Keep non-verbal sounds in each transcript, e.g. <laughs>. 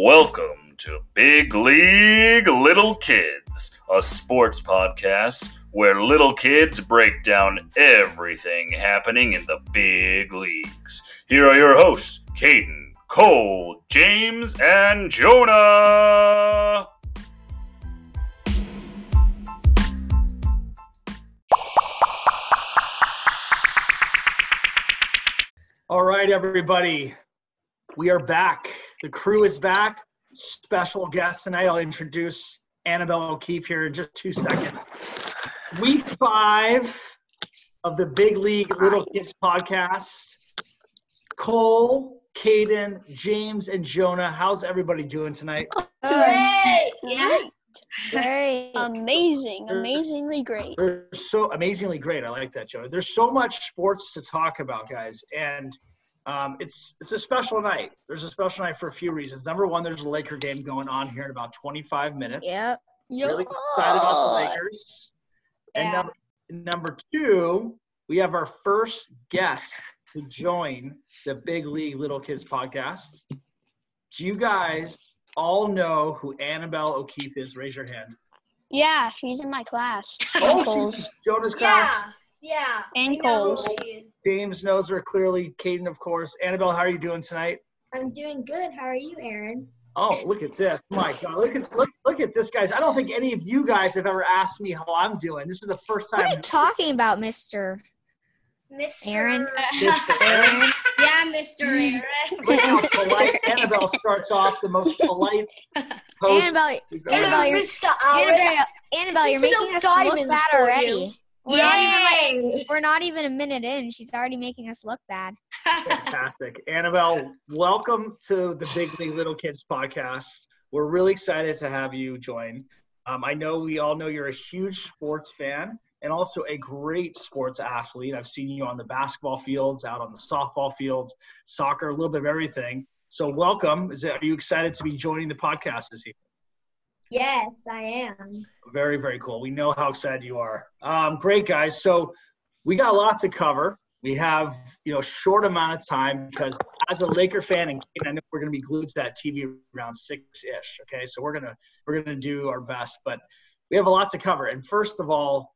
Welcome to Big League Little Kids, a sports podcast where little kids break down everything happening in the big leagues. Here are your hosts, Caden, Cole, James, and Jonah. All right, everybody. We are back. The crew is back. Special guest tonight. I'll introduce Annabelle O'Keefe here in just two seconds. Week five of the Big League Little Kids podcast. Cole, Caden, James, and Jonah. How's everybody doing tonight? Great. Yeah. Great. Amazing. Amazingly great. They're so amazingly great. I like that, Jonah. There's so much sports to talk about, guys, and um, it's it's a special night. There's a special night for a few reasons. Number one, there's a Laker game going on here in about 25 minutes. Yep. Really excited about the Lakers. And number, number two, we have our first guest to join the Big League Little Kids podcast. Do you guys all know who Annabelle O'Keefe is? Raise your hand. Yeah, she's in my class. Oh, Ankles. she's in Jonah's class. Yeah. yeah. Ankles. James knows her clearly. Caden, of course. Annabelle, how are you doing tonight? I'm doing good. How are you, Aaron? Oh, look at this! My God, look at look look at this, guys. I don't think any of you guys have ever asked me how I'm doing. This is the first time. What are you talking about, Mister? Mr. Aaron? Mr. <laughs> Aaron. yeah, Mr. Aaron. <laughs> Look how polite Annabelle starts off the most polite host. Annabelle, Annabelle, you're, Mr. Annabelle, Annabelle, you're making us look bad for already. You. We're not even like we're not even a minute in. She's already making us look bad. Fantastic. Annabelle, welcome to the Big League Little Kids podcast. We're really excited to have you join. Um, I know we all know you're a huge sports fan and also a great sports athlete. I've seen you on the basketball fields, out on the softball fields, soccer, a little bit of everything. So welcome. Is it, are you excited to be joining the podcast this evening? Yes, I am. Very, very cool. We know how excited you are. Um, great, guys. So we got a lot to cover. We have, you know, short amount of time because as a Laker fan, and I know we're going to be glued to that TV around six-ish. Okay, so we're gonna we're gonna do our best, but we have a lot to cover. And first of all,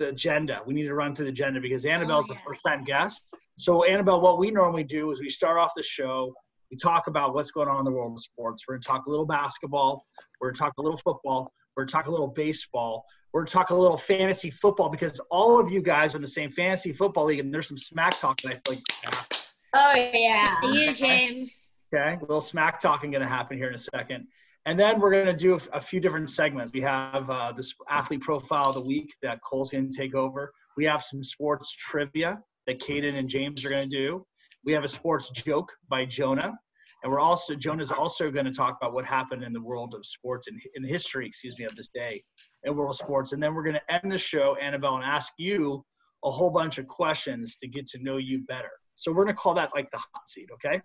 the agenda. We need to run through the agenda because Annabelle's Oh, the first-time guest. So Annabelle, what we normally do is we start off the show. We talk about what's going on in the world of sports. We're going to talk a little basketball. We're going to talk a little football. We're going to talk a little baseball. We're going to talk a little fantasy football because all of you guys are in the same fantasy football league, and there's some smack talk that I feel like is. Oh, yeah. You, James. Okay, a little smack talking going to happen here in a second. And then we're going to do a, a few different segments. We have uh, this athlete profile of the week that Cole's going to take over. We have some sports trivia that Caden and James are going to do. We have a sports joke by Jonah. And we're also, Jonah's also going to talk about what happened in the world of sports and in history, excuse me, of this day in world sports. And then we're going to end the show, Annabelle, and ask you a whole bunch of questions to get to know you better. So we're going to call that like the hot seat, okay?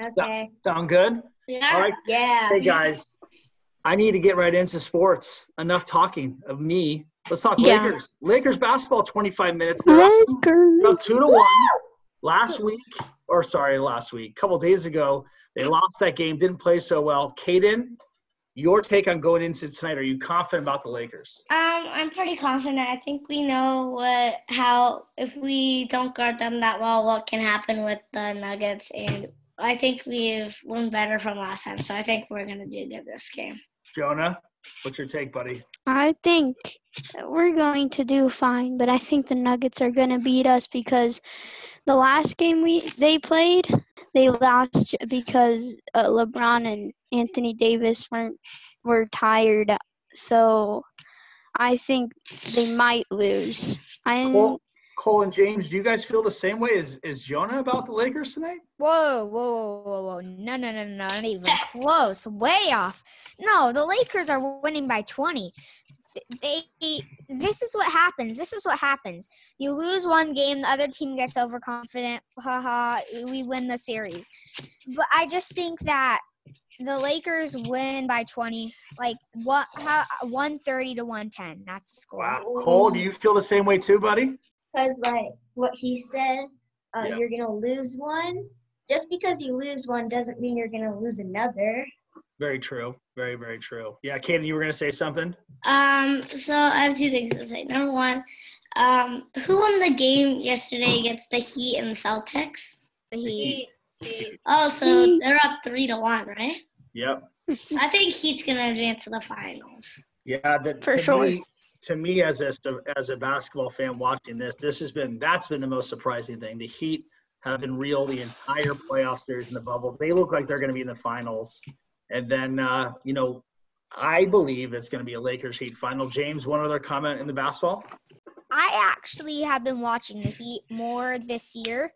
Okay. Sound good? Yeah. All right. Yeah. Hey guys, I need to get right into sports. Enough talking of me. Let's talk Yeah. Lakers. Lakers basketball, 25 minutes. They're up, Lakers. up two to one. Last week, or sorry, last week, a couple days ago, they lost that game. Didn't play so well. Caden, your take on going into tonight? Are you confident about the Lakers? Um, I'm pretty confident. I think we know what how if we don't guard them that well, what can happen with the Nuggets, and I think we've learned better from last time. So I think we're gonna do good this game. Jonah, what's your take, buddy? I think we're going to do fine, but I think the Nuggets are going to beat us because the last game we they played, they lost because uh, LeBron and Anthony Davis weren't were tired. So I think they might lose. I Cole and James, do you guys feel the same way as, as Jonah about the Lakers tonight? Whoa, whoa, whoa, whoa! No, no, no, no, not even <laughs> close. Way off. No, the Lakers are winning by 20. They, this is what happens. This is what happens. You lose one game, the other team gets overconfident. Haha, we win the series. But I just think that the Lakers win by 20, like what? How 130 to 110. That's the score. Wow. Cole, do you feel the same way too, buddy? Because, like, what he said, uh, Yeah. you're going to lose one. Just because you lose one doesn't mean you're going to lose another. Very true. Very, very true. Yeah, Kaden, you were gonna say something? Um, so I have two things to say. Number one, um, who won the game yesterday against the Heat and the Celtics? The Heat. Oh, so they're up three to one, right? Yep. So I think Heat's gonna advance to the finals. Yeah, that For sure. Me, to me, as a as a basketball fan watching this, this has been that's been the most surprising thing. The Heat have been real the entire playoff series in the bubble. They look like they're going to be in the finals, and then uh, you know, I believe it's going to be a Lakers Heat final. James, one other comment in the basketball. I actually have been watching the Heat more this year.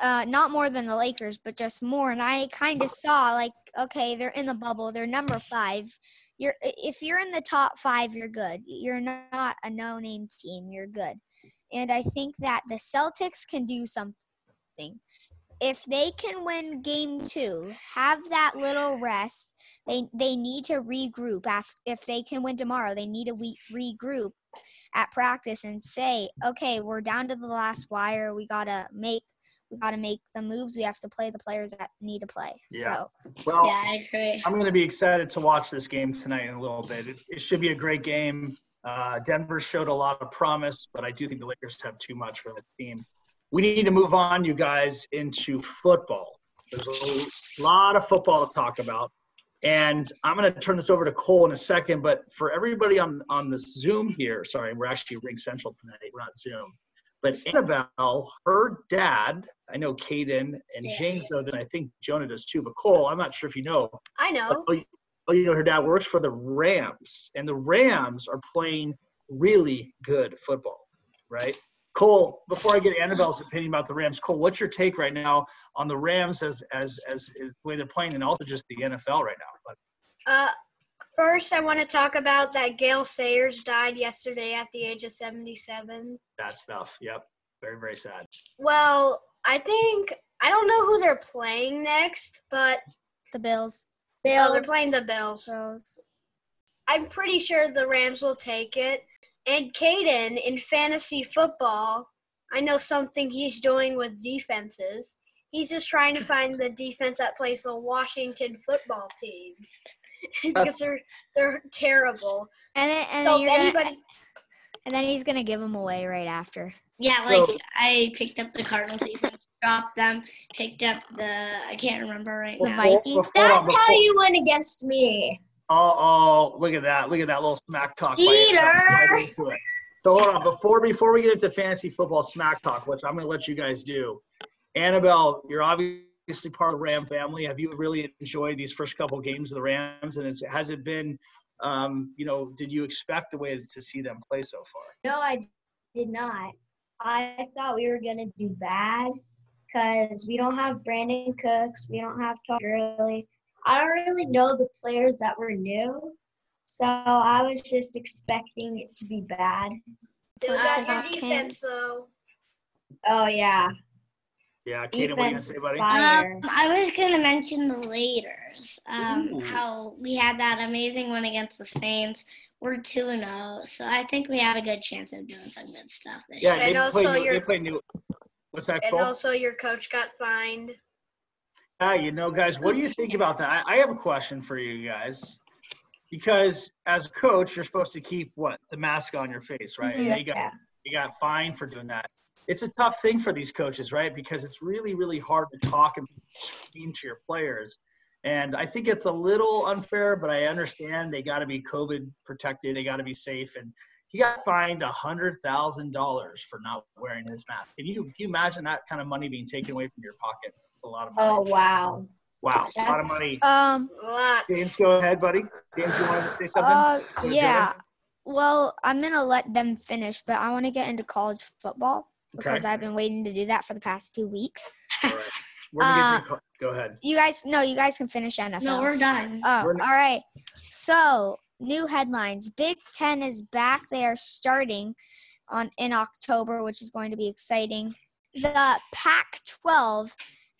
Uh, not more than the Lakers, but just more. And I kind of saw like, okay, they're in the bubble. They're number five. You're if you're in the top five, you're good. You're not a no-name team. You're good. And I think that the Celtics can do something. If they can win Game Two, have that little rest. They they need to regroup. If they can win tomorrow, they need to regroup at practice and say, okay, we're down to the last wire. We gotta make we gotta make the moves. We have to play the players that need to play. Yeah. So Well, Yeah, I agree. I'm going to be excited to watch this game tonight in a little bit. It, it should be a great game. Uh, Denver showed a lot of promise, but I do think the Lakers have too much for the team. We need to move on, you guys, into football. There's a lot of football to talk about. And I'm going to turn this over to Cole in a second. But for everybody on, on the Zoom here, sorry, we're actually Ring Central tonight. We're not Zoom. But Annabelle, her dad, I know Caden and Yeah. James know that. I think Jonah does too. But Cole, I'm not sure if you know, I know. Oh, you- oh, you know, her dad works for the Rams, and the Rams are playing really good football, right? Cole, before I get Annabelle's opinion about the Rams, Cole, what's your take right now on the Rams as as as the way they're playing, and also just the NFL right now? But Uh, first, I want to talk about that Gale Sayers died yesterday at the age of 77. that stuff, yep, very very sad. Well, I think I don't know who they're playing next, but the Bills. Bills. oh, they're playing the Bills. So I'm pretty sure the Rams will take it. And Caden in fantasy football, I know something he's doing with defenses. He's just trying to find the defense that plays the Washington football team <laughs> because they're they're terrible. and then and So then you're gonna, anybody, and then he's gonna give them away right after. Yeah, So- like I picked up the Cardinals defense, dropped them, picked up the I can't remember right The now. Vikings? Before- hold on, That's how you win against me. Oh, oh, look at that! Look at that little smack talk. by- Cheater! right into it. So hold on, before before we get into fantasy football smack talk, which I'm going to let you guys do. Annabelle, you're obviously part of the Ram family. Have you really enjoyed these first couple games of the Rams? And is, has it been, um, you know, did you expect the way to see them play so far? No, I did not. I thought we were gonna do bad because we don't have Brandin Cooks, we don't have Todd Gurley. I don't really know the players that were new, so I was just expecting it to be bad. still I got your got defense though. Oh yeah, Yeah, Kaden, what are you going to defense say, buddy? Um, I was gonna mention the Raiders. Um, how we had that amazing one against the Saints. We're two and zero, so I think we have a good chance of doing some good stuff this Yeah, year. they And also play, your- they play new. What's that, And Cole? also, your coach got fined. Yeah, you know, guys, what do you think about that? I, I have a question for you guys. Because as a coach, you're supposed to keep what the mask on your face, right? And they got Yeah. you got fined for doing that. It's a tough thing for these coaches, right? Because it's really, really hard to talk and be mean to your players. And I think it's a little unfair, but I understand they got to be COVID protected. They got to be safe. And he got fined a hundred thousand dollars for not wearing his mask. Can you, can you imagine that kind of money being taken away from your pocket? A lot of money. Oh wow. Wow, a lot of money. Um. Lots. James, go ahead, buddy. James, you wanted to say something? Uh. Yeah. Well, I'm gonna let them finish, but I want to get into college football because Okay. I've been waiting to do that for the past two weeks. All right. We're gonna <laughs> Uh, go ahead. You guys, no, you guys can finish NFL. No, we're done. Oh, We're all not- right. So, new headlines. Big Ten is back. They are starting on in October, which is going to be exciting. The Pac-12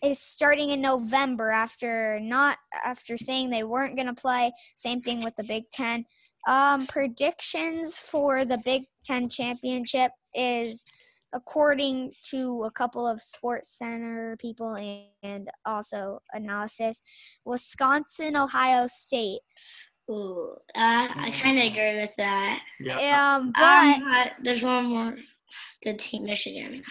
is starting in November after not after saying they weren't going to play. Same thing with the Big Ten. Um, predictions for the Big Ten championship is according to a couple of Sports Center people and, and also analysis, Wisconsin, Ohio State. Ooh, uh, I kind of agree with that. Yeah. Um, but Um, but there's one more good team, Michigan.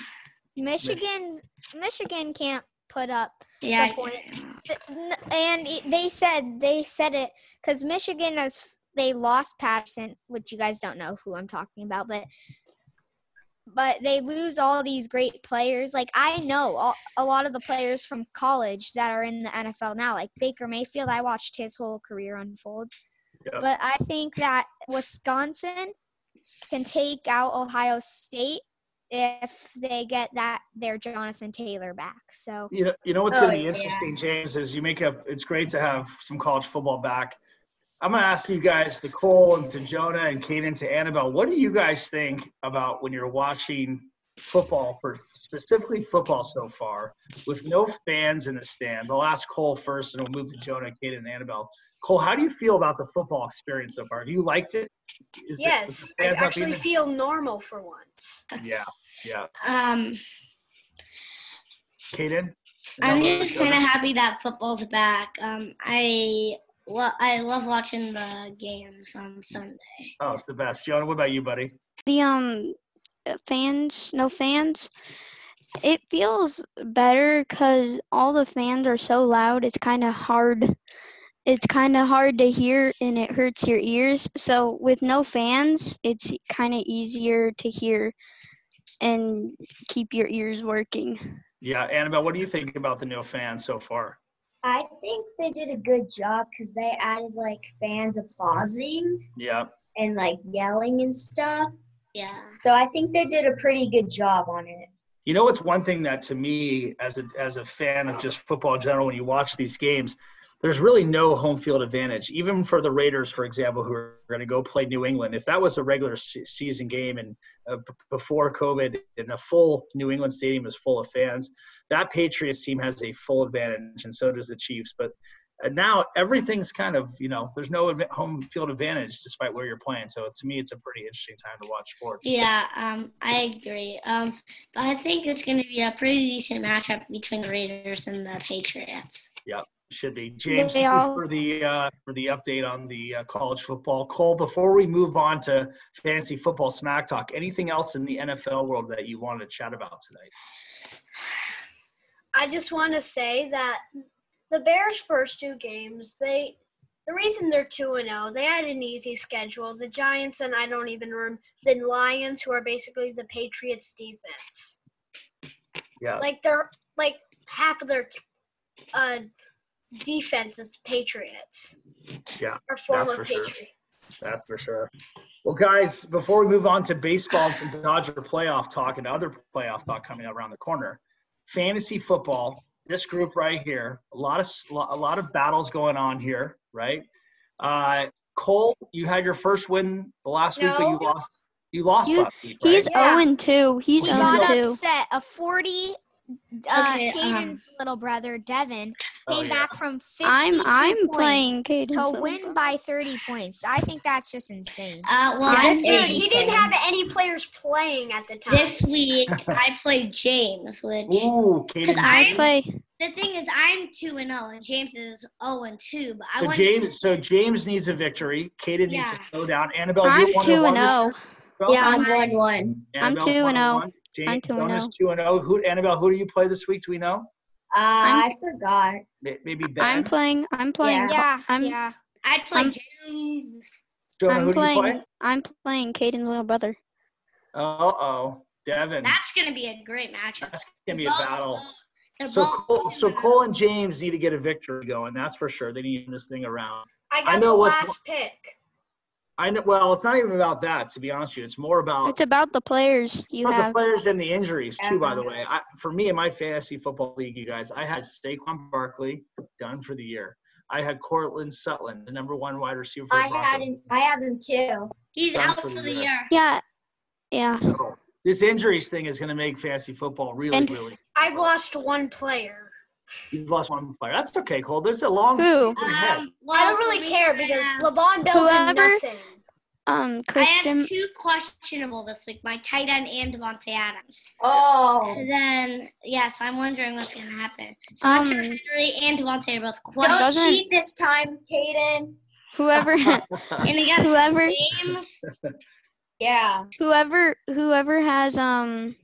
Michigan, Michigan can't put up Yeah. point. th- and they said they said it because Michigan has they lost Patterson, which you guys don't know who I'm talking about, but but they lose all these great players. Like I know all, a lot of the players from college that are in the NFL now, like Baker Mayfield. I watched his whole career unfold, Yeah. but I think that Wisconsin can take out Ohio State if they get that their Jonathan Taylor back. So You know, you know what's Oh, going to be yeah. interesting, James, is you make up. It's great to have some college football back. I'm going to ask you guys, to Cole and to Jonah and Kaden to Annabelle, what do you guys think about when you're watching football, for specifically football so far, with no fans in the stands? I'll ask Cole first, and we'll move to Jonah, Kaden, and Annabelle. Cole, how do you feel about the football experience so far? Have you liked it? Is it- Yes, with the I actually being feel normal for once. Yeah, yeah. Um, Kaden? I'm just kind of happy that football's back. Um, I lo- I love watching the games on Sunday. Oh, it's the best. Jonah, what about you, buddy? the um uh, fans no fans it feels better because all the fans are so loud it's kind of hard it's kind of hard to hear and it hurts your ears so with no fans it's kind of easier to hear and keep your ears working Yeah, Annabelle, what do you think about the no fans so far? I think they did a good job because they added like fans applauding Yeah, and like yelling and stuff. Yeah. So I think they did a pretty good job on it. you know it's one thing that to me, as a as a fan of just football in general, when you watch these games, there's really no home field advantage. Even for the Raiders, for example, who are going to go play New England, if that was a regular se- season game and uh, b- before COVID, and the full New England stadium is full of fans, that Patriots team has a full advantage, and so does the Chiefs. But uh, now everything's kind of you know there's no home field advantage despite where you're playing. So to me, it's a pretty interesting time to watch sports. Yeah, um, I agree. Um, but I think it's going to be a pretty decent matchup between the Raiders and the Patriots. Should be James. Thank you for the uh, for the update on the uh, college football. Cole, before we move on to fantasy football smack talk, anything else in the NFL world that you wanted to chat about tonight? I just want to say that the Bears' first two games, they the reason they're two and zero, they had an easy schedule. The Giants and I don't even rem the Lions, who are basically the Patriots' defense. Yeah, Like they're like half of their t- uh defense is Patriots yeah, or former for sure. Patriots. that's for sure. Well, guys, before we move on to baseball and some Dodger playoff talk and other playoff talk coming up around the corner, fantasy football. This group right here, a lot of a lot of battles going on here, right? Uh, Cole, you had your first win the last week, but you lost. You lost You- last week, right? he's Yeah. 0 2 he's we 0 got upset. A 40, uh, Okay, um, Caden's little brother, Devin, Oh, came yeah. back from 53 i'm i'm points playing Caden's to win brother. by 30 points. I think that's just insane. Uh, well, I'm Dude, he didn't have any players playing at the time. this week I played James, which Ooh, Kaden. Because I- I play the thing is I'm two and zero, and James is zero and two. But I So want James, so James needs a victory. Kaden needs to slow down. Annabelle, i'm you 2 and 0 0. Yeah, I'm one one. I'm 2 and 0. I'm 2 and oh. Jonah's two and zero. Who, Annabelle? Who do you play this week? Do we know? Uh, I'm- I forgot. May- Maybe Ben. i'm playing i'm playing Yeah, I'm- yeah. I play I'm- James. Jonah, I'm who do you playing play? I'm playing Caden's little brother. Uh oh, Devin. That's gonna be a great match. That's gonna be a battle. So Cole, so and Cole and James need to get a victory going. That's for sure. They need to turn this thing around. I I know the what's- last pick. I know. Well, it's not even about that. To be honest with you, it's more about It's about the players you about the players and the injuries too. By the way, I, for me in my fantasy football league, you guys, I had Saquon Barkley done for the year. I had Courtland Sutton, the number one wide receiver. For the I had him. I have him too. He's Done out for for the the year. year. Yeah, yeah. So this injuries thing is going to make fantasy football really, And- really. I've lost one player. You've lost one player. That's okay, Cole. There's a long Who? season ahead. Um, well, I don't really care because have- Le'Veon Bell Whoever- did nothing. Um, Christian. I Christian. have two questionable this week: my tight end and Davante Adams. Oh. And then yes, I'm wondering what's gonna happen. So Um, Henry and Devontae are both Don't questionable. doesn't- cheat this time, Kaden. Whoever, <laughs> And against whoever, James, Yeah. whoever, whoever has um,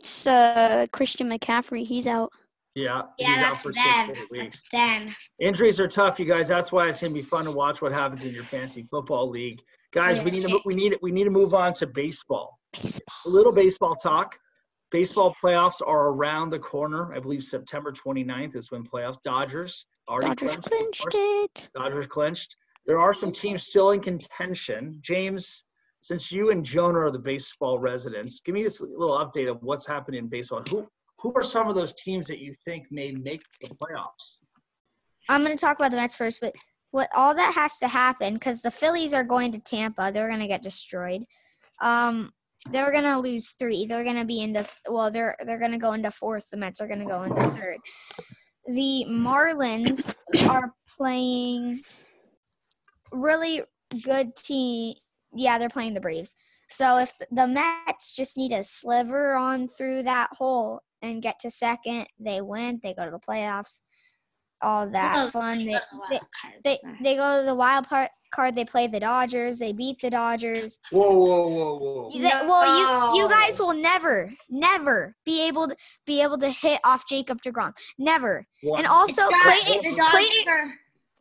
s- uh, Christian McCaffrey, he's out. Yeah, yeah, he's out for six to eight weeks. Then Injuries are tough, you guys. That's why it's gonna be fun to watch what happens in your fantasy football league, guys. We need to we need we need to move on to baseball. Baseball. A little baseball talk. Baseball playoffs are around the corner. I believe September 29th is when playoffs. Dodgers already Dodgers clinched. clinched it. Dodgers clinched. There are some teams still in contention. James, since you and Jonah are the baseball residents, give me this little update of what's happening in baseball. Who who are some of those teams that you think may make the playoffs? I'm going to talk about the Mets first, but what all that has to happen because the Phillies are going to Tampa, they're going to get destroyed. Um, they're going to lose three. They're going to be into well, they're they're going to go into fourth. The Mets are going to go into third. The Marlins are playing really good team. Yeah, they're playing the Braves. So if the Mets just need to sliver on through that hole and get to second, they win. They go to the playoffs. All that Oh, fun. They, they, they they go to the wild part card. They play the Dodgers. They beat the Dodgers. Whoa, whoa, whoa, whoa! They- well, you you guys will never, never be able to be able to hit off Jacob Degrom. Never. One- And also, The Clayton Clayton,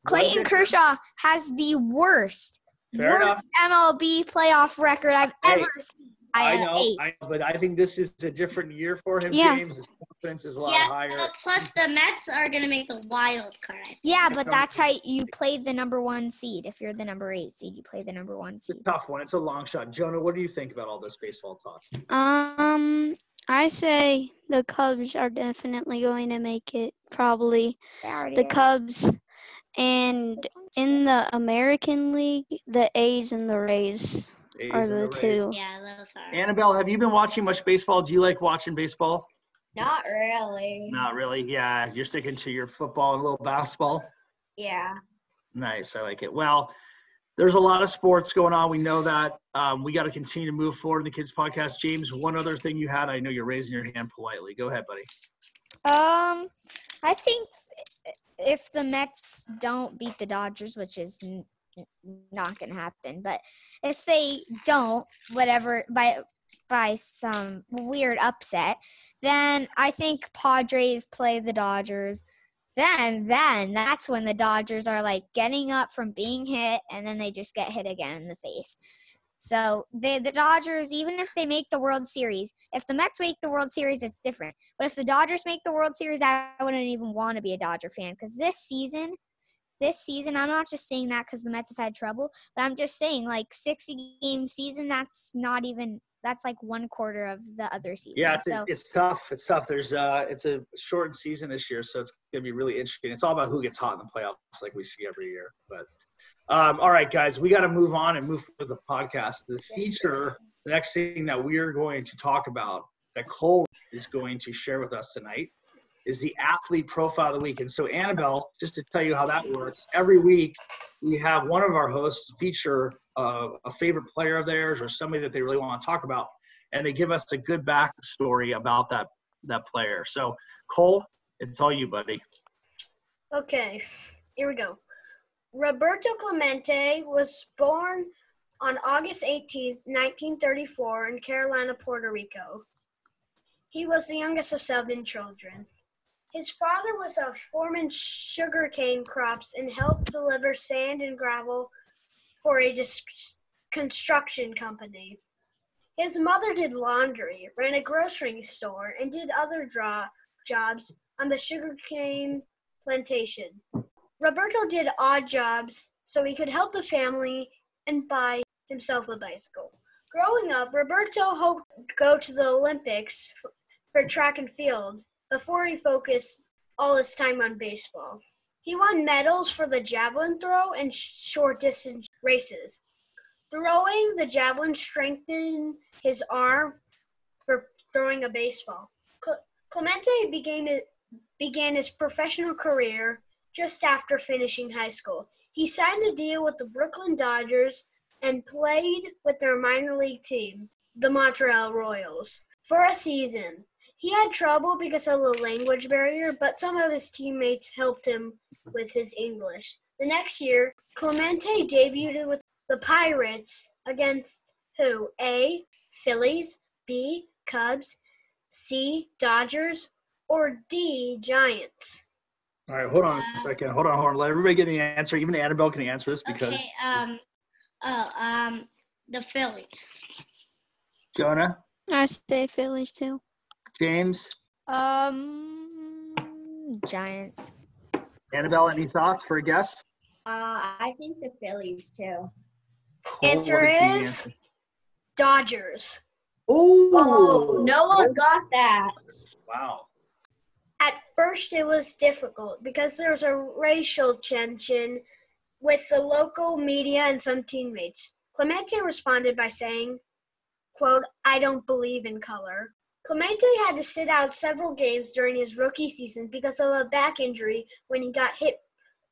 Clayton Kershaw has the worst Fair enough. worst MLB playoff record I've Hey, ever seen. I have know, eight. I but I think this is a different year for him, Yeah. James. His confidence is a lot yeah, higher. uh, plus the Mets are gonna make the wild card. Yeah, but that's how you play the number one seed. If you're the number eight seed, you play the number one It's a seed. tough one. It's a long shot. Jonah, what do you think about all this baseball talk? Um, I say the Cubs are definitely going to make it. Probably the are. Cubs, and in the American League, the A's and the Rays A's are and the Rays. two. Yeah, those are. Annabelle, have you been watching much baseball? Do you like watching baseball? Not really. Not really. Yeah, you're sticking to your football and a little basketball. Yeah. Nice. I like it. Well, there's a lot of sports going on. We know that. Um, we got to continue to move forward in the kids podcast. James, one other thing you had. I know you're raising your hand politely. Go ahead, buddy. Um, I think if the Mets don't beat the Dodgers, which is n- n- not going to happen, but if they don't, whatever by by some weird upset, then I think Padres play the Dodgers. Then, then that's when the Dodgers are like getting up from being hit, and then they just get hit again in the face. So the the Dodgers, even if they make the World Series, if the Mets make the World Series, it's different. But if the Dodgers make the World Series, I wouldn't even want to be a Dodger fan because this season, this season, I'm not just saying that because the Mets have had trouble, but I'm just saying like 60 game season. That's not even that's like one quarter of the other season. Yeah, it's, so it's tough. It's tough. There's uh, it's a shortened season this year, so it's gonna be really interesting. It's all about who gets hot in the playoffs, like we see every year. But um, all right, guys, we got to move on and move to the podcast. The feature, the next thing that we are going to talk about, that Cole is going to share with us tonight, is the athlete profile of the week. And so, Annabelle, just to tell you how that works, every week we have one of our hosts feature uh, a favorite player of theirs or somebody that they really want to talk about, and they give us a good backstory about that that player. So, Cole, it's all you, buddy. Okay, here we go. Roberto Clemente was born on August 18, 1934, in Carolina, Puerto Rico. He was the youngest of seven children. His father was a foreman sugarcane crops and helped deliver sand and gravel for a dis- construction company. His mother did laundry, ran a grocery store, and did other dra- jobs on the sugarcane plantation. Roberto did odd jobs so he could help the family and buy himself a bicycle. Growing up, Roberto hoped to go to the Olympics for track and field before he focused all his time on baseball. He won medals for the javelin throw and short distance races. Throwing the javelin strengthened his arm for throwing a baseball. Clemente began, began his professional career just after finishing high school. He signed a deal with the Brooklyn Dodgers and played with their minor league team, the Montreal Royals, for a season. He had trouble because of the language barrier, but some of his teammates helped him with his English. The next year, Clemente debuted with the Pirates against who? A. Phillies, B. Cubs, C. Dodgers, or D. Giants? All right, hold on a second. Hold on, hold on. Let everybody get an answer. Even Annabelle can answer this because Okay. Um. Oh. Um. The Phillies. Jonah, I say Phillies too. James, Um, Giants. Annabelle, any thoughts for a guess? Uh, I think the Phillies too. Cole, Answer is- answer? Dodgers. Oh, Oh, no one got that. Wow. At first, it was difficult because there was a racial tension with the local media and some teammates. Clemente responded by saying, quote, I don't believe in color. Clemente had to sit out several games during his rookie season because of a back injury when he got hit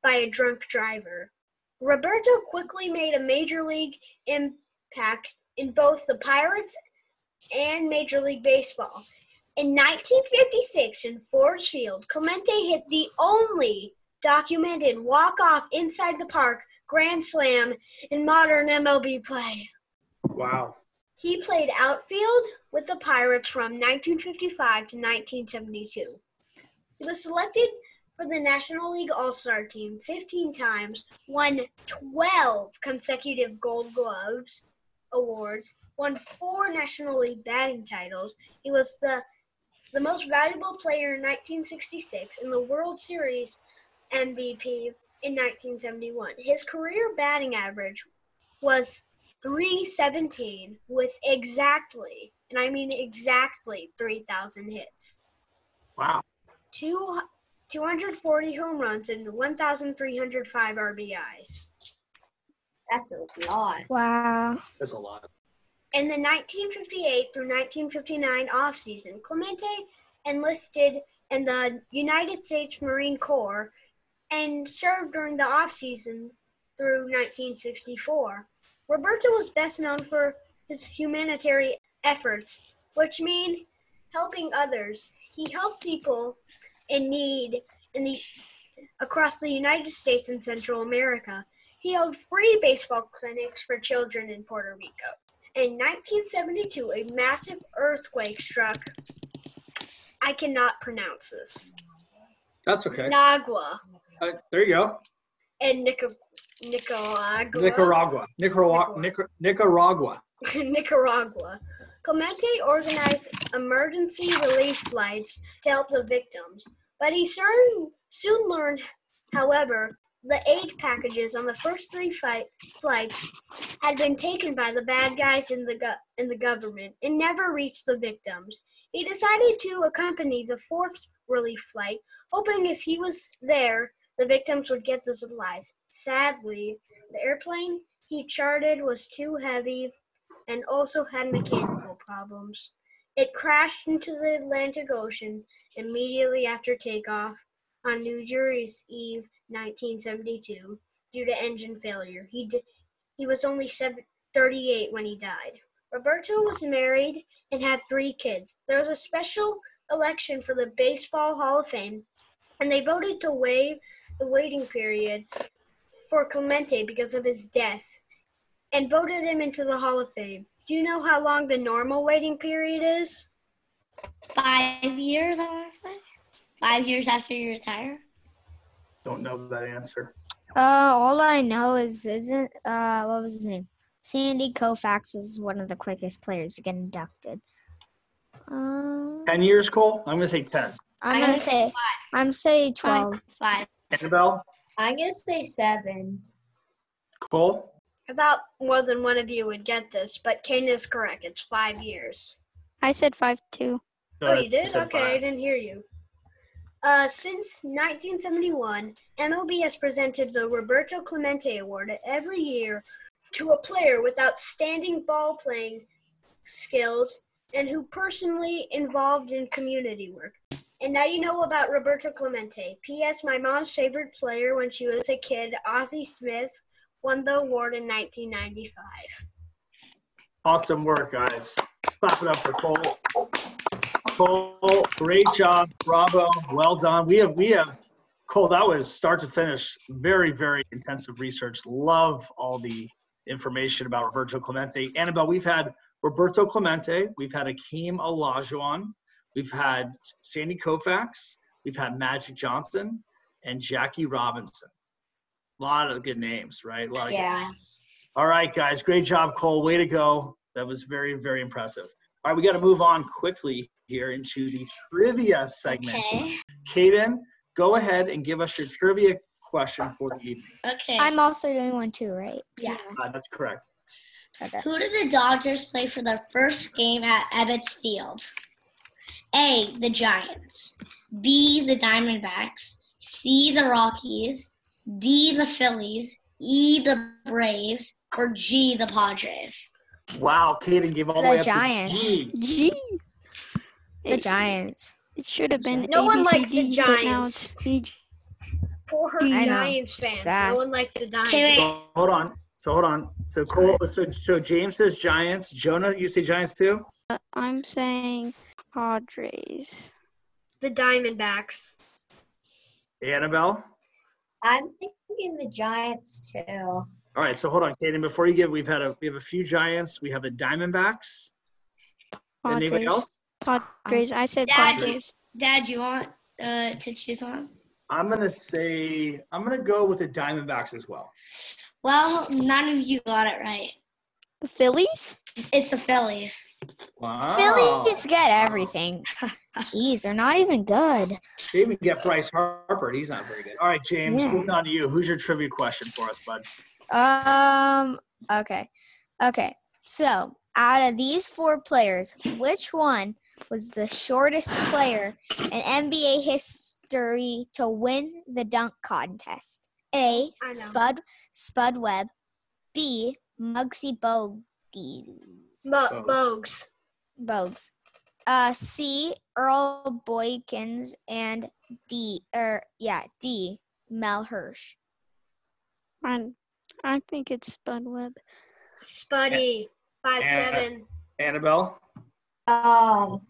by a drunk driver. Roberto quickly made a major league impact in both the Pirates and Major League Baseball. In 1956, in Forbes Field, Clemente hit the only documented walk-off inside the park grand slam in modern MLB play. Wow. He played outfield with the Pirates from 1955 to 1972. He was selected for the National League All-Star team 15 times, won 12 consecutive Gold Gloves awards, won four National League batting titles. He was the the most valuable player in 1966 and the World Series MVP in 1971. His career batting average was 317 with exactly, and I mean exactly 3,000 hits. Wow. Two, 240 home runs and 1,305 RBIs. That's a lot. Wow. That's a lot. In the 1958 through 1959 offseason, Clemente enlisted in the United States Marine Corps and served during the offseason through 1964. Roberto was best known for his humanitarian efforts, which mean helping others. He helped people in need in the across the United States and Central America. He held free baseball clinics for children in Puerto Rico. In 1972, a massive earthquake struck. I cannot pronounce this. That's okay. Nagua Uh, there you go. in Nicar- Nicaragua. Nicaragua. Nicaragua. Nicar- Nicaragua. Nicaragua. <laughs> Clemente organized emergency relief flights to help the victims, but he soon, soon learned, however, the aid packages on the first three fight, flights had been taken by the bad guys in the go- in the government and never reached the victims. He decided to accompany the fourth relief flight, hoping if he was there, the victims would get the supplies. Sadly, the airplane he chartered was too heavy and also had mechanical problems. It crashed into the Atlantic Ocean immediately after takeoff on New Year's Eve 1972 due to engine failure. He, he was only seven, 38 when he died. Roberto was married and had three kids. There was a special election for the Baseball Hall of Fame, and they voted to waive the waiting period for Clemente because of his death and voted him into the Hall of Fame. Do you know how long the normal waiting period is? Five years, I want to say. Five years after you retire. Don't know that answer. Uh, all I know is isn't uh what was his name? Sandy Koufax was one of the quickest players to get inducted. Um, 10 years, Cole? I'm going to say 10. I'm I'm gonna gonna say I'm say twelve. Five. Annabelle? I'm gonna say seven. Cole? I thought more than one of you would get this, but Kane is correct. It's five years. I said five two. Go Oh, you did? Said Okay, I didn't hear you. Uh, since 1971, MLB has presented the Roberto Clemente Award every year to a player with outstanding ball playing skills and who personally involved in community work. And now you know about Roberto Clemente. P.S. My mom's favorite player when she was a kid, Ozzie Smith, won the award in 1995. Awesome work, guys. Clap it up for Cole. Cole, great job. Bravo. Well done. We have we have Cole, that was start to finish. Very, very intensive research. Love all the information about Roberto Clemente. Annabelle, we've had Roberto Clemente, we've had Akeem Olajuwon, we've had Sandy Koufax, we've had Magic Johnson, and Jackie Robinson. A lot of good names, right? A lot of good Yeah. all right, guys. Great job, Cole. Way to go. That was very, very impressive. All right, we got to move on quickly here into the trivia segment. Okay. Kaden, go ahead and give us your trivia question for the evening. Okay. I'm also doing one too, right? yeah. Uh, that's correct. Okay. Who did the Dodgers play for their first game at Ebbets Field? A. The Giants. B. The Diamondbacks. C. The Rockies. D. The Phillies. E. The Braves. Or G. The Padres. Wow, Kaden gave all the, The way up Giants. to G. Gee, The It- Giants. it should have been. No one likes the ABCD, but now Giants. Poor I. Giants fans. Sad. No one likes the Giants. So, hold on. So hold on. So Cole. So so James says Giants. Jonah, you say Giants too. Uh, I'm saying Padres. The Diamondbacks. Annabelle. I'm thinking the Giants too. All right. So hold on, Kaden. Before you give, we've had a we have a few Giants. We have the Diamondbacks. Anybody Padres. else? Padres. I said Dad, Padres. you, Dad, you want uh, to choose one? I'm gonna say I'm gonna go with the Diamondbacks as well. Well, none of you got it right. The Phillies? It's the Phillies. Wow. Phillies get everything. Jeez, they're not even good. They even get Bryce Harper. He's not very good. All right, James, Yeah. moving on to you. Who's your trivia question for us, bud? Um. Okay. Okay. So, out of these four players, which one was the shortest player in NBA history to win the dunk contest? A. Spud Spud Webb. B. Muggsy Bogues. Mo- So- Bogues. Bogues. Uh, C. Earl Boykins and D. Or yeah, D. Mel Hirsch. I, I think it's Spud Webb. Spuddy. Five And- seven. Annabelle. Um,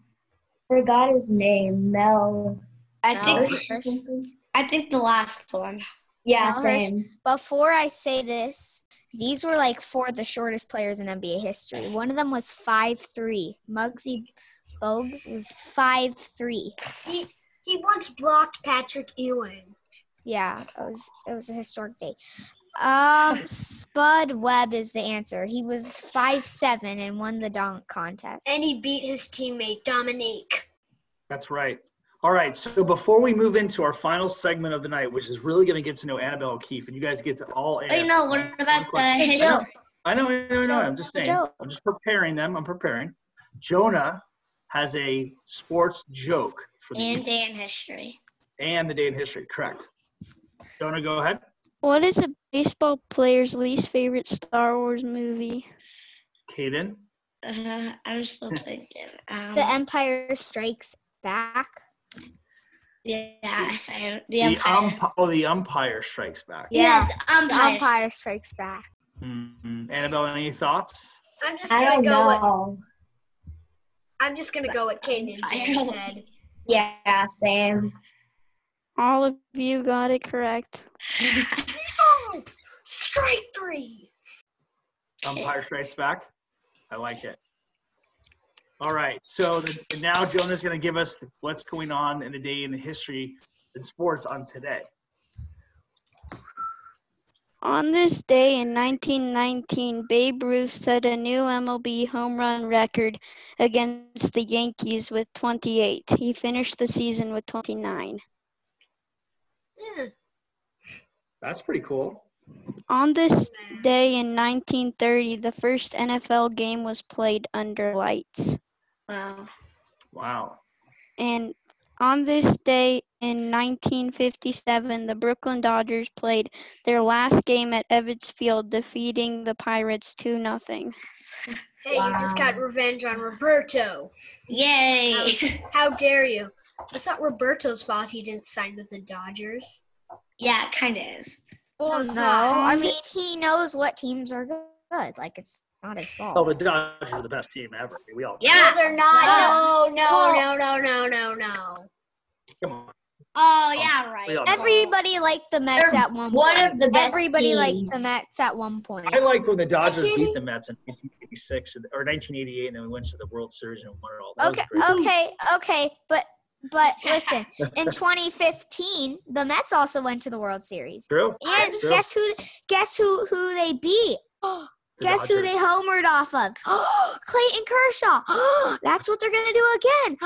forgot his name. Mel. I Mel think Hirsch or Hirsch. something? I think the last one. Yeah, Mel Hirsch. Before I say this, these were like four of the shortest players in NBA history. One of them was five three. Muggsy Bogues was five three. He he once blocked Patrick Ewing. Yeah, it was it was a historic day. Um, Spud Webb is the answer. He was five seven and won the dunk contest. And he beat his teammate Dominique. That's right. All right. So before we move into our final segment of the night, which is really going to get to know Annabelle O'Keefe, and you guys get to all. Oh, you know, what answer about question. the Hey. Joe. I know, I know, I know. I'm just saying. Joe. I'm just preparing them. I'm preparing. Jonah has a sports joke for the and day in history. and the day in history. Correct. Jonah, go ahead. What is a baseball player's least favorite Star Wars movie? Kaden. Uh, I'm still thinking. <laughs> Um, the Empire Strikes Back. Yes, I, the The Empire. ump- oh, the umpire strikes back. yeah, Yeah, the The umpire. Strikes Back. Mhm. Annabelle, any thoughts? I'm just gonna don't go with know. I'm just gonna go with Kaden said. Yeah, same. All of you got it correct. Strike three. Umpire strikes back. I like it. All right. So the, now Jonah's going to give us what's going on in the day in the history in sports on today. On this day in 1919, Babe Ruth set a new MLB home run record against the Yankees with 28. He finished the season with 29. Yeah. That's pretty cool. On this day in 1930, the first NFL game was played under lights. wow. Wow. And on this day in 1957, the Brooklyn Dodgers played their last game at Ebbets Field, defeating the Pirates 2 0. Hey, you just got revenge on Roberto. Yay! How dare you? It's not Roberto's fault he didn't sign with the Dodgers. yeah, it kind of is. Well, no. I mean, he knows what teams are good. Like, it's not his oh, fault. Oh, the Dodgers are the best team ever. We all Yeah. No, they're not. No, no, no, no, no, no, no. come on. Oh yeah, right. We all know. Everybody liked the Mets They're at one one point. of the best Everybody liked the. Mets at one point. I like when the Dodgers beat the Mets in 1986 or 1988, and then we went to the World Series and won it all. That was Okay, okay, okay, but but <laughs> listen, in <laughs> 2015, the Mets also went to the World Series. True. And True. guess who? Guess who? Who they beat? <gasps> The Guess who they homered off of? <gasps> Clayton Kershaw. <gasps> That's what they're gonna do again.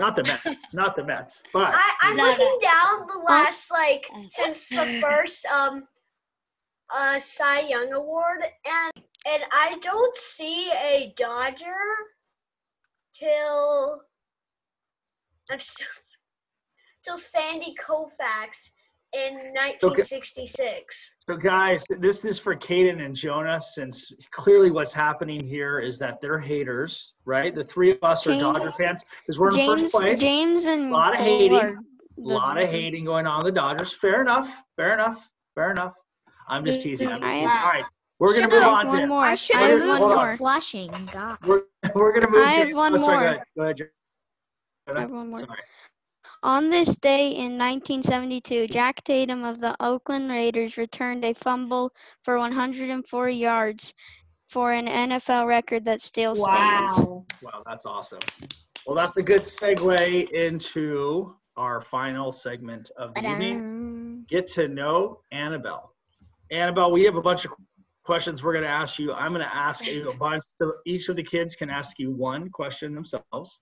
Not the Mets. Not the Mets. But I, I'm No, no. looking down the last like Uh, since the <laughs> first um uh Cy Young award and and I don't see a Dodger till I'm still Sandy Koufax in 1966. So, guys, this is for Caden and Jonah, since clearly what's happening here is that they're haters, right? The three of us are Dodger fans because we're in James, first place. James and a Lot of hating. A lot of hating going on with the Dodgers. Fair enough. Fair enough. Fair enough. I'm just teasing. I'm just teasing. All right, we're gonna move up. on one to more. I should have have moved to more. Flushing. God. we're, <laughs> we're gonna move I to have one oh, sorry, more. Go ahead. Go ahead. Jonah. I have one more. Sorry. On this day in 1972, Jack Tatum of the Oakland Raiders returned a fumble for 104 yards for an NFL record that still stands. Wow. Wow, that's awesome. Well, that's a good segue into our final segment of the evening. Ba-dum. Get to know Annabelle. Annabelle, we have a bunch of questions we're going to ask you. I'm going to ask you a bunch. So each of the kids can ask you one question themselves.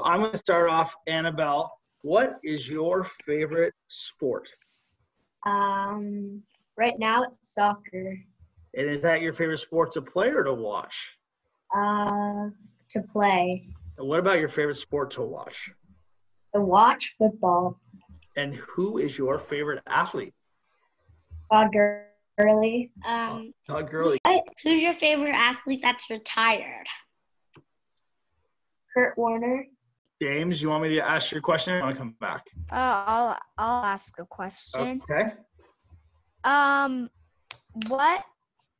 So I'm going to start off, Annabelle. What is your favorite sport? Um, right now it's soccer. And is that your favorite sport to play or to watch? Uh, to play. And what about your favorite sport to watch? To watch football. And who is your favorite athlete? Todd Gurley. Um, Todd Gurley. who's your favorite athlete that's retired? Kurt Warner. James, you want me to ask your question? I want to come back. Uh, I'll I'll ask a question. Okay. Um, what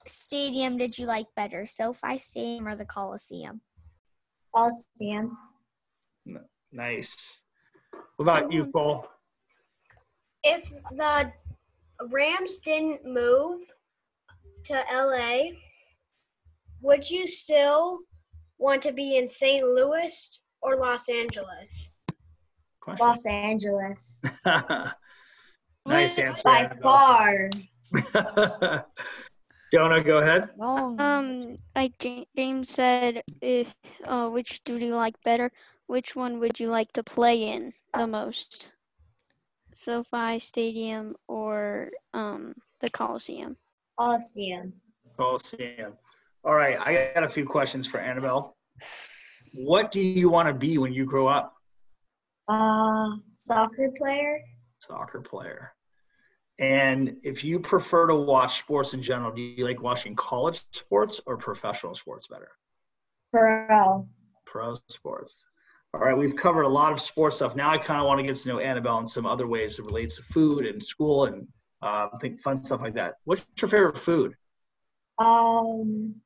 stadium did you like better, SoFi Stadium or the Coliseum? Coliseum. Nice. What about you, Cole? If the Rams didn't move to LA, would you still want to be in St. Louis or Los Angeles? Question. Los Angeles. <laughs> nice answer. By Annabelle. far. <laughs> Jonah, go ahead. Um, like James said, if uh, which do you like better? Which one would you like to play in the most? SoFi Stadium or um the Coliseum? Coliseum. Coliseum. All right, I got a few questions for Annabelle. What do you want to be when you grow up? Uh, soccer player. Soccer player. And if you prefer to watch sports in general, do you like watching college sports or professional sports better? Pro. Pro sports. All right, we've covered a lot of sports stuff. Now I kind of want to get to know Annabelle in some other ways that relates to food and school and uh, I think fun stuff like that. What's your favorite food? Um,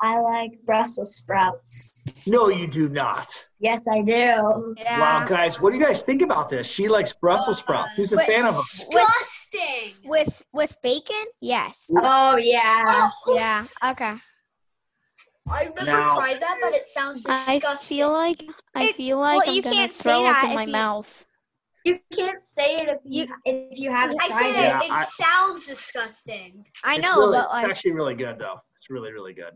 I like Brussels sprouts. No, you do not. Yes, I do. yeah. Wow, guys, what do you guys think about this? She likes Brussels sprouts. Who's a But fan of them? Disgusting. With with bacon? Yes. Oh yeah. Oh. Yeah. Okay. I've never Now- tried that, but it sounds disgusting. I feel like I It- feel like well, I'm you gonna can't say throw up that in my you- mouth. You can't say it if you, if you haven't I tried said it. Yeah, it. It I- sounds disgusting. I know, really- but it's actually really good though. It's really really good.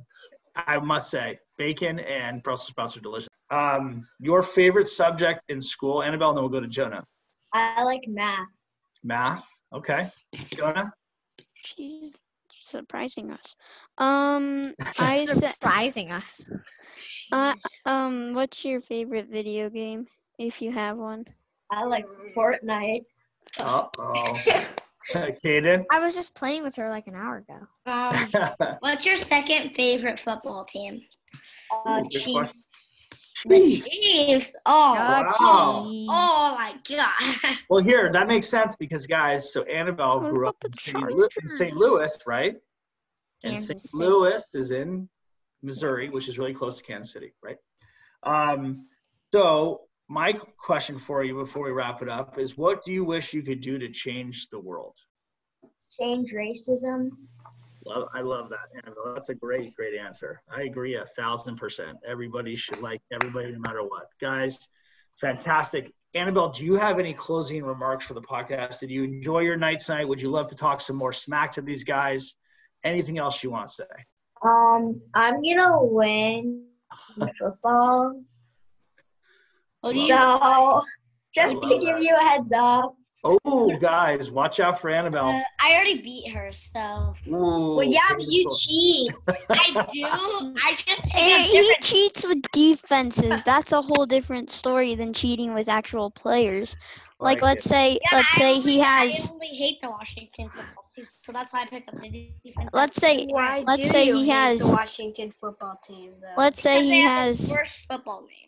I must say, bacon and Brussels sprouts are delicious. Um, your favorite subject in school, Annabelle, and then we'll go to Jonah. I like math. Math. Okay. Jonah. She's surprising us. Um, <laughs> I said, surprising us. uh, um, what's your favorite video game if you have one? I like Fortnite. Uh oh. <laughs> <laughs> Kaden. I was just playing with her like an hour ago. Um, <laughs> what's your second favorite football team? Uh, Ooh, Chiefs. The Chiefs. Oh, Wow. Oh, oh my god. <laughs> Well, here that makes sense because guys, so Annabelle grew up in St. Lu- in St. Louis, right? And Kansas St. City. Louis is in Missouri, which is really close to Kansas City, right? Um, so my question for you before we wrap it up is, what do you wish you could do to change the world? Change racism. Love, I love that, Annabelle. That's a great, great answer. I agree a thousand percent. Everybody should like everybody, no matter what. Guys, fantastic. Annabelle, do you have any closing remarks for the podcast? Did you enjoy your night tonight? Would you love to talk some more smack to these guys? Anything else you want to say? Um, I'm gonna win some football. What do you? So, just to give that. you a heads up. Oh, guys, watch out for Annabelle. Uh, I already beat her, so Ooh, Well, yeah, but you cheat. <laughs> I do. I just pick Hey, he different. cheats with defenses. That's a whole different story than cheating with actual players. Like, Like let's say, Yeah, let's I say only- he has, I only hate the Washington football team, so that's why I picked up the defense. let's say, Why let's do say you he hate has, the Washington football team though? let's say Because they he have the has, worst football name.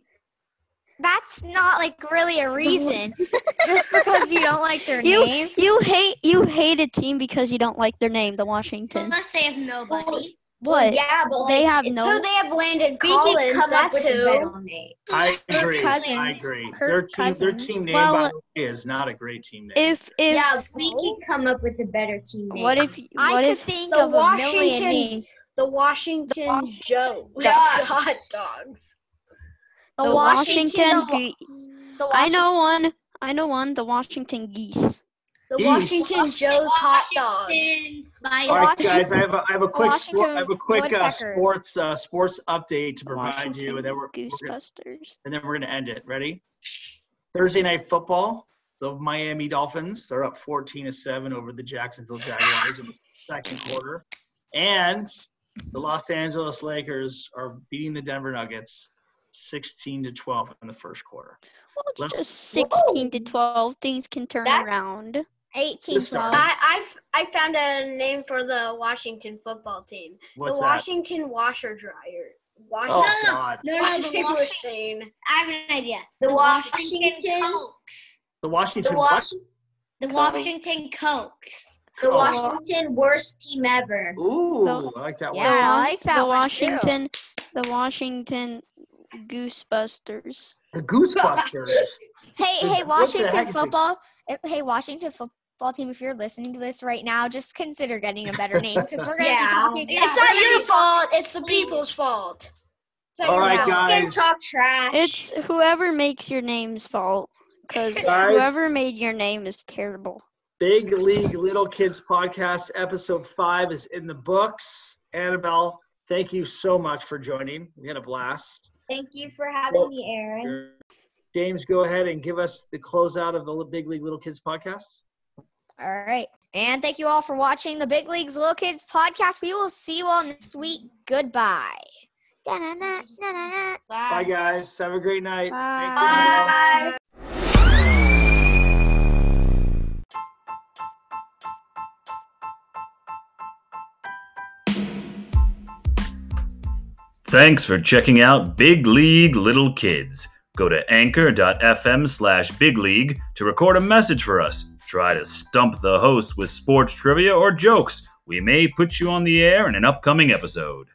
That's not like really a reason. <laughs> Just because you don't like their You- name. you hate, you hate a team because you don't like their name, the Washington. Unless they have nobody. What? Yeah, but They like, have it's- no- so they have Landon we can Collins. come up That's with who. I Kirk agree. I agree. Kirk their team, their team name, Well, by the way, is not a great team name. If, if, yeah, we can come up with a better team name. what if, I what could if, think The of a million Washington- names. The Washington Joes Dogs. <laughs> hot dogs. The, the Washington. Washington, the, Ge- I Washington- know one, I know one, the Washington Geese. The Geese. Washington Joe's hot dogs. Spiders. All right, guys, I have a, I have a quick sport, I have a quick uh, sports uh, sports update to provide you, and then we're, Washington we're gonna, and then we're gonna end it. Ready? Thursday night football. The Miami Dolphins are up 14 to seven over the Jacksonville Jaguars in the second quarter, and the Los Angeles Lakers are beating the Denver Nuggets 16 to 12 in the first quarter. Well, it's Let's- just 16 to 12. Things can turn That's- around. 18 12. I I've I found a name for the Washington football team. What's the that? Washington washer dryer. Oh Washington, God! No, no, the washing Washington, machine. I have an idea. The Washington- Cokes. The The, Washington. what? Was- The Washington Cokes. the Oh. Washington worst team ever. Ooh, I like that one. Yeah. I like that the one too. Washington, the Washington Goosebusters. The Goosebusters. <laughs> Hey, hey, Washington heck is it? football. Eh, hey, Washington football team, if you're listening to this right now, just consider getting a better name because we're gonna <laughs> Yeah. be talking. Yeah, it's not your be talking- fault. It's the people's fault. It's not All your right, fault. guys. Can talk trash. It's whoever makes your name's fault. Because <laughs> Guys. whoever made your name is terrible. Big League Little Kids Podcast, episode five is in the books. Annabelle, thank you so much for joining. We had a blast. Thank you for having Well- me, Aaron. James, go ahead and give us the closeout of the Big League Little Kids Podcast. All right, and thank you all for watching the Big Leagues Little Kids podcast. We will see you all next week. Goodbye. Da-na-na, na-na-na. Bye, guys. Have a great night. Bye. Bye. Thanks for checking out Big League Little Kids. Go to anchor.fm slash big league to record a message for us. Try to stump the host with sports trivia or jokes. We may put you on the air in an upcoming episode.